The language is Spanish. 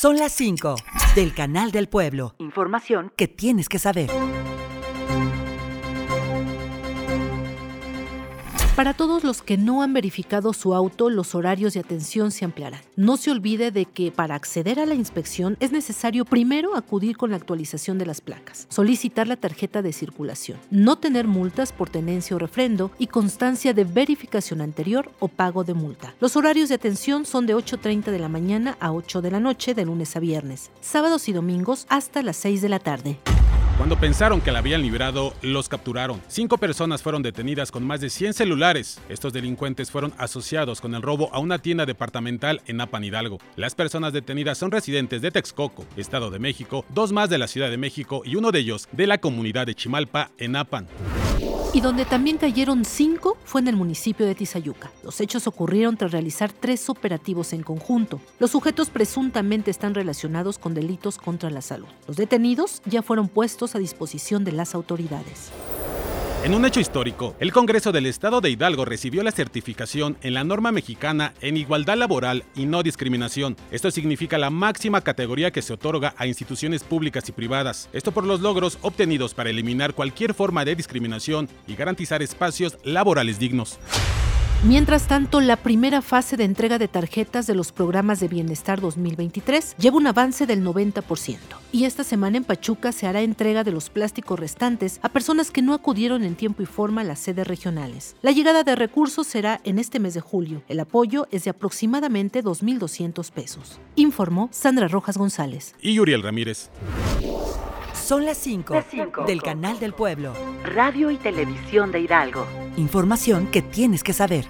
Son las 5 del Canal del Pueblo. Información que tienes que saber. Para todos los que no han verificado su auto, los horarios de atención se ampliarán. No se olvide de que para acceder a la inspección es necesario primero acudir con la actualización de las placas, solicitar la tarjeta de circulación, no tener multas por tenencia o refrendo y constancia de verificación anterior o pago de multa. Los horarios de atención son de 8.30 de la mañana a 8 de la noche de lunes a viernes, sábados y domingos hasta las 6 de la tarde. Cuando pensaron que la habían librado, los capturaron. Cinco personas fueron detenidas con más de 100 celulares. Estos delincuentes fueron asociados con el robo a una tienda departamental en Apan Hidalgo. Las personas detenidas son residentes de Texcoco, Estado de México, dos más de la Ciudad de México y uno de ellos de la comunidad de Chimalpa en Apan. Y donde también cayeron cinco fue en el municipio de Tizayuca. Los hechos ocurrieron tras realizar tres operativos en conjunto. Los sujetos presuntamente están relacionados con delitos contra la salud. Los detenidos ya fueron puestos a disposición de las autoridades. En un hecho histórico, el Congreso del Estado de Hidalgo recibió la certificación en la norma mexicana en igualdad laboral y no discriminación. Esto significa la máxima categoría que se otorga a instituciones públicas y privadas. Esto por los logros obtenidos para eliminar cualquier forma de discriminación y garantizar espacios laborales dignos. Mientras tanto, la primera fase de entrega de tarjetas de los programas de Bienestar 2023 lleva un avance del 90%. Y esta semana en Pachuca se hará entrega de los plásticos restantes a personas que no acudieron en tiempo y forma a las sedes regionales. La llegada de recursos será en este mes de julio. El apoyo es de aproximadamente 2.200 pesos. Informó Sandra Rojas González. Y Uriel Ramírez. Son las 5 del Canal del Pueblo. Radio y Televisión de Hidalgo. Información que tienes que saber.